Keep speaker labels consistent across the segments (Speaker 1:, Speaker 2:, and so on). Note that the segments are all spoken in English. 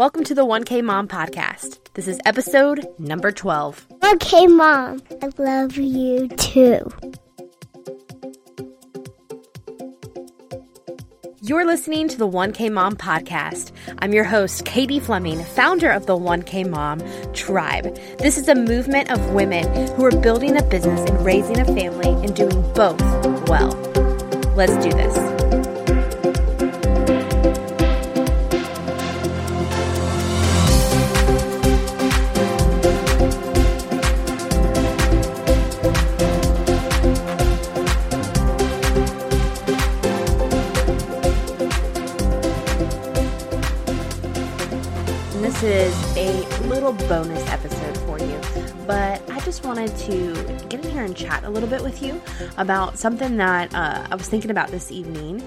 Speaker 1: Welcome to the 1K Mom Podcast. This is episode number 12.
Speaker 2: Okay, Mom. I love you too.
Speaker 1: You're listening to the 1K Mom Podcast. I'm your host, Katie Fleming, founder of the 1K Mom Tribe. This is a movement of women who are building a business and raising a family and doing both well. Let's do this. This is a little bonus episode for you, but I just wanted to get in here and chat a little bit with you about something that uh, I was thinking about this evening.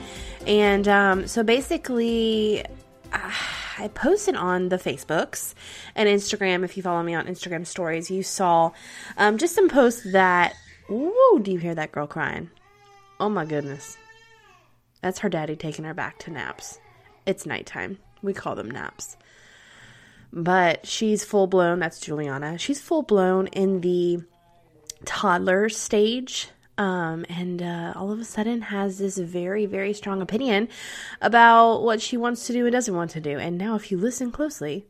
Speaker 1: And um, so basically, uh, I posted on the Facebooks and Instagram. If you follow me on Instagram stories, you saw um, just some posts that. Whoa, do you hear that girl crying? Oh my goodness. That's her daddy taking her back to naps. It's nighttime. We call them naps but she's full blown. That's Juliana. She's full blown in the toddler stage. Um, and uh, all of a sudden has this very, very strong opinion about what she wants to do and doesn't want to do. And now, if you listen closely,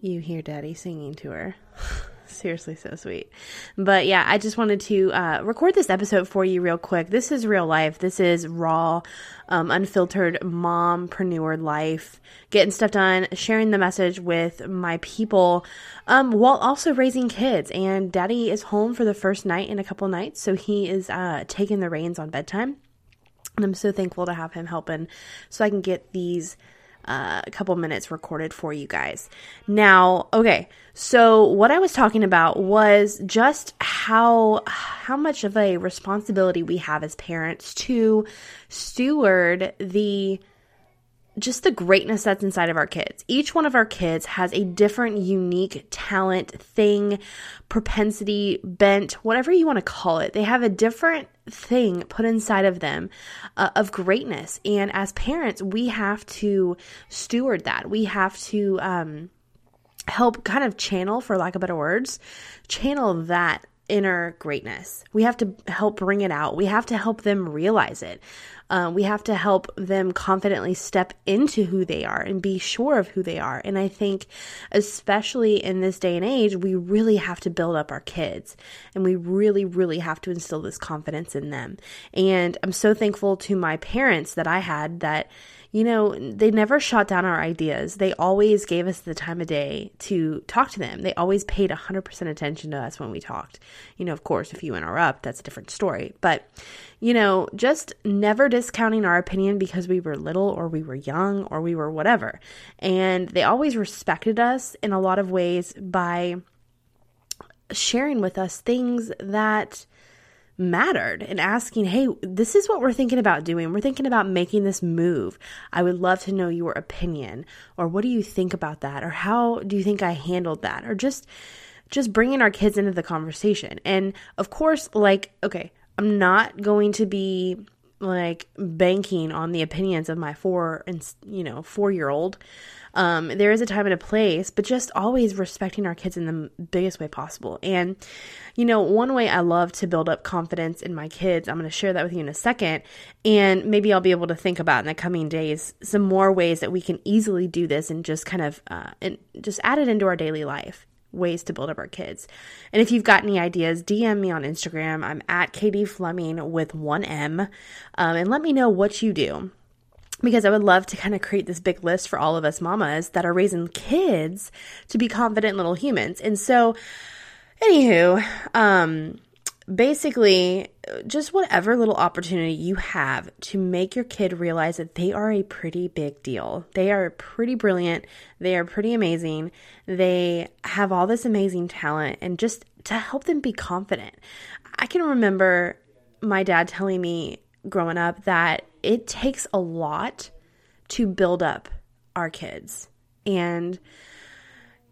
Speaker 1: you hear Daddy singing to her. seriously so sweet. But yeah, I just wanted to uh, record this episode for you real quick. This is real life. This is raw, um, unfiltered mompreneur life. Getting stuff done, sharing the message with my people, um, while also raising kids. And Daddy is home for the first night in a couple nights, so he is uh, taking the reins on bedtime. And I'm so thankful to have him helping, so I can get these uh, a couple minutes recorded for you guys. Now, okay, so what I was talking about was just how how much of a responsibility we have as parents to steward the just the greatness that's inside of our kids. Each one of our kids has a different, unique talent, thing, propensity, bent, whatever you want to call it. They have a different thing put inside of them uh, of greatness. And as parents, we have to steward that. We have to um, help kind of channel, for lack of better words, channel that inner greatness. We have to help bring it out. We have to help them realize it. Uh, we have to help them confidently step into who they are and be sure of who they are. And I think, especially in this day and age, we really have to build up our kids and we really, really have to instill this confidence in them. And I'm so thankful to my parents that I had that you know, they never shot down our ideas. They always gave us the time of day to talk to them. They always paid 100% attention to us when we talked. You know, of course, if you interrupt, that's a different story. But, you know, just never discounting our opinion because we were little or we were young or we were whatever. And they always respected us in a lot of ways by sharing with us things that mattered and asking, Hey, this is what we're thinking about doing. We're thinking about making this move. I would love to know your opinion or what do you think about that? Or how do you think I handled that? Or just, just bringing our kids into the conversation. And of course, like, okay, I'm not going to be like banking on the opinions of my four and, you know, four year old. Um, there is a time and a place, but just always respecting our kids in the biggest way possible. And, you know, one way I love to build up confidence in my kids, I'm going to share that with you in a second. And maybe I'll be able to think about in the coming days some more ways that we can easily do this and just kind of, uh, and just add it into our daily life ways to build up our kids. And if you've got any ideas, DM me on Instagram. I'm at Katie Fleming with one M, um, and let me know what you do because I would love to kind of create this big list for all of us mamas that are raising kids to be confident little humans. And so, anywho, um, basically, just whatever little opportunity you have to make your kid realize that they are a pretty big deal. They are pretty brilliant. They are pretty amazing. They have all this amazing talent, and just to help them be confident. I can remember my dad telling me growing up that it takes a lot to build up our kids. And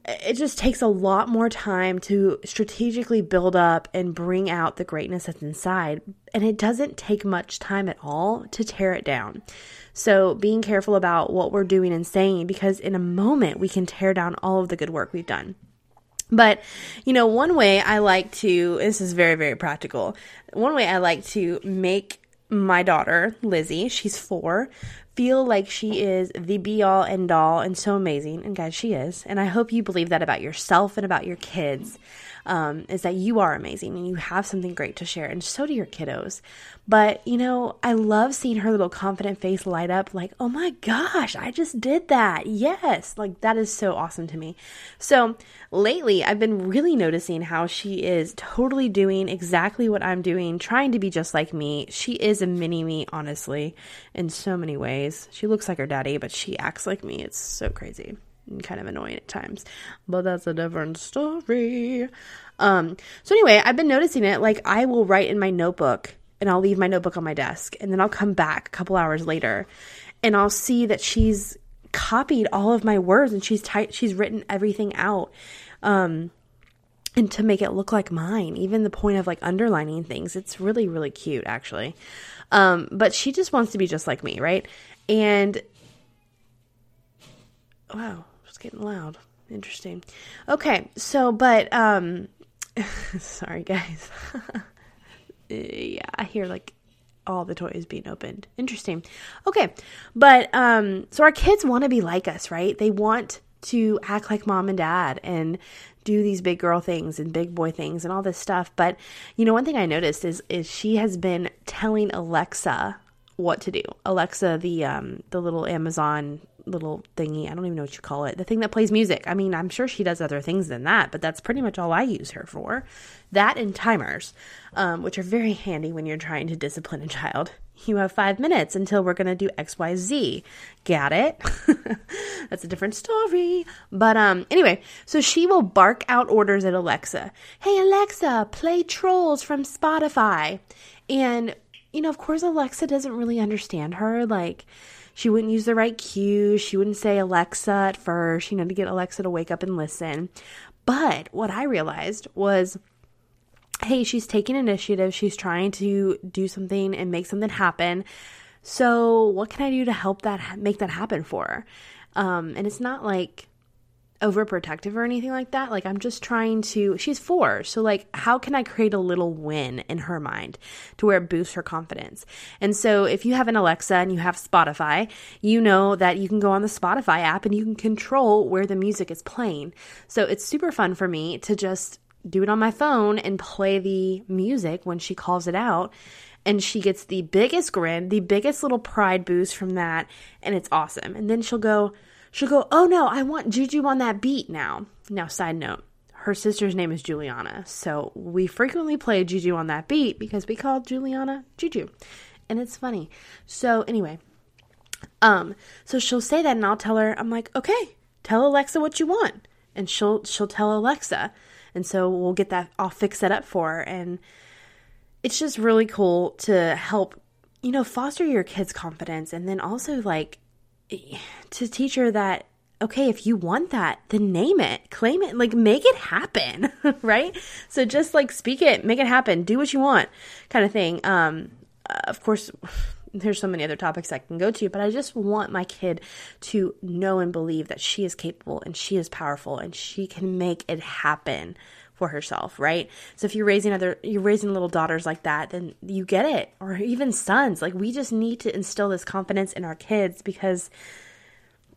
Speaker 1: it just takes a lot more time to strategically build up and bring out the greatness that's inside. And it doesn't take much time at all to tear it down. So, being careful about what we're doing and saying, because in a moment we can tear down all of the good work we've done. But, you know, one way I like to, this is very, very practical. One way I like to make my daughter, Lizzie, she's four, feel like she is the be all and all and so amazing. And guys, she is. And I hope you believe that about yourself and about your kids um, is that you are amazing and you have something great to share, and so do your kiddos. But, you know, I love seeing her little confident face light up like, oh my gosh, I just did that. Yes. Like, that is so awesome to me. So, lately, I've been really noticing how she is totally doing exactly what I'm doing, trying to be just like me. She is a mini me, honestly, in so many ways. She looks like her daddy, but she acts like me. It's so crazy and kind of annoying at times. But that's a different story. Um, so anyway, I've been noticing it. Like I will write in my notebook and I'll leave my notebook on my desk and then I'll come back a couple hours later and I'll see that she's copied all of my words and she's typed she's written everything out. Um, and to make it look like mine, even the point of like underlining things. It's really, really cute actually. Um, but she just wants to be just like me, right? And wow, it's getting loud. Interesting. Okay, so but um sorry guys. yeah, I hear like all the toys being opened. Interesting. Okay. But um so our kids want to be like us, right? They want to act like mom and dad and do these big girl things and big boy things and all this stuff. But you know, one thing I noticed is is she has been telling Alexa what to do. Alexa, the um the little Amazon little thingy. I don't even know what you call it. The thing that plays music. I mean, I'm sure she does other things than that, but that's pretty much all I use her for. That and timers, um, which are very handy when you're trying to discipline a child. You have five minutes until we're to do XYZ. Got it? that's a different story. But um, anyway, so she will bark out orders at Alexa. Hey, Alexa, play Trolls from Spotify. And, you know, of course, Alexa doesn't really understand her. Like, she wouldn't use the right cues. She wouldn't say Alexa at first, you know, to get Alexa to wake up and listen. But what I realized was hey, she's taking initiative. She's trying to do something and make something happen. So, what can I do to help that make that happen for her? Um, and it's not like overprotective or anything like that. Like I'm just trying to she's 4. So like how can I create a little win in her mind to where it boosts her confidence? And so if you have an Alexa and you have Spotify, you know that you can go on the Spotify app and you can control where the music is playing. So it's super fun for me to just do it on my phone and play the music when she calls it out and she gets the biggest grin, the biggest little pride boost from that, and it's awesome. And then she'll go, she'll go, Oh no, I want Juju on that beat now. Now, side note, her sister's name is Juliana. So we frequently play Juju on that beat because we call Juliana Juju. And it's funny. So anyway, um, so she'll say that and I'll tell her, I'm like, okay, tell Alexa what you want. And she'll she'll tell Alexa. And so we'll get that I'll fix that up for her. And it's just really cool to help, you know, foster your kids' confidence and then also like to teach her that okay, if you want that, then name it, claim it, like make it happen, right? So just like speak it, make it happen, do what you want, kind of thing. Um, of course, there's so many other topics I can go to, but I just want my kid to know and believe that she is capable and she is powerful and she can make it happen for herself, right? So if you're raising other you're raising little daughters like that, then you get it. Or even sons. Like we just need to instill this confidence in our kids because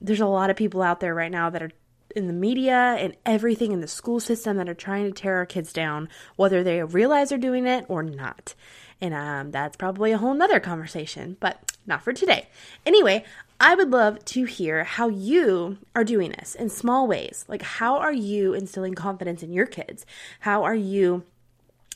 Speaker 1: there's a lot of people out there right now that are in the media and everything in the school system that are trying to tear our kids down, whether they realize they're doing it or not. And um, that's probably a whole nother conversation, but not for today. Anyway, I would love to hear how you are doing this in small ways. Like, how are you instilling confidence in your kids? How are you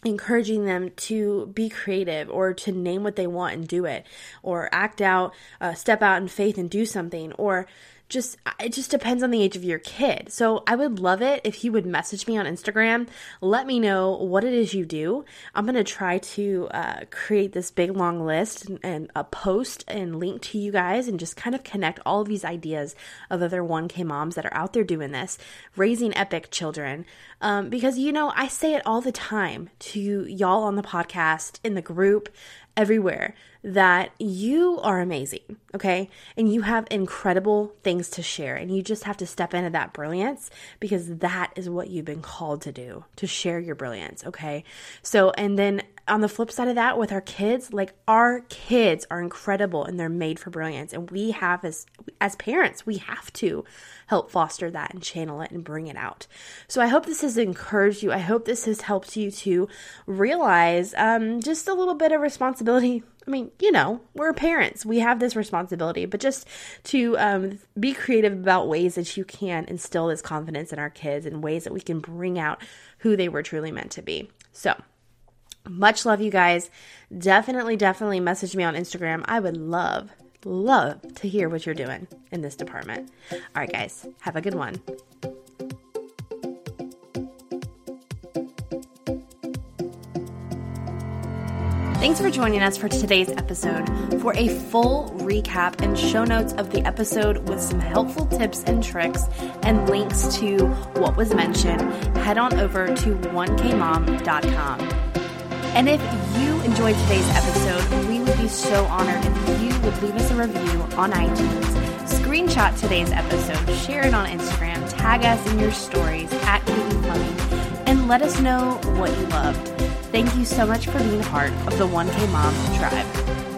Speaker 1: encouraging them to be creative or to name what they want and do it or act out uh, step out in faith and do something or just it just depends on the age of your kid. So I would love it if you would message me on Instagram. Let me know what it is you do. I'm gonna try to uh, create this big long list and, and, a post and link to you guys and just kind of connect all of these ideas of other 1K moms that are out there doing this, raising epic children. Um, because you know I say it all the time to y'all on the podcast in the group everywhere that you are amazing, okay? And you have incredible things to share, and you just have to step into that brilliance because that is what you've been called to do to share your brilliance, okay? So, and then on the flip side of that, with our kids, like our kids are incredible and they're made for brilliance, and we have as as parents, we have to help foster that and channel it and bring it out. So I hope this has encouraged you. I hope this has helped you to realize um, just a little bit of responsibility. I mean, you know, we're parents. We have this responsibility, but just to um, be creative about ways that you can instill this confidence in our kids and ways that we can bring out who they were truly meant to be. So, much love, you guys. Definitely, definitely message me on Instagram. I would love love to hear what you're doing in this department. All right, guys, have a good one. Thanks for joining us for today's episode. For a full recap and show notes of the episode with some helpful tips and tricks and links to what was mentioned, head on over to 1kmom.com. And if you enjoyed today's episode, we would be so honored if you would leave us a review on iTunes. Screenshot today's episode, share it on Instagram, tag us in your stories at Katie Fleming, and let us know what you loved. Thank you so much for being part of the 1K Mom Tribe.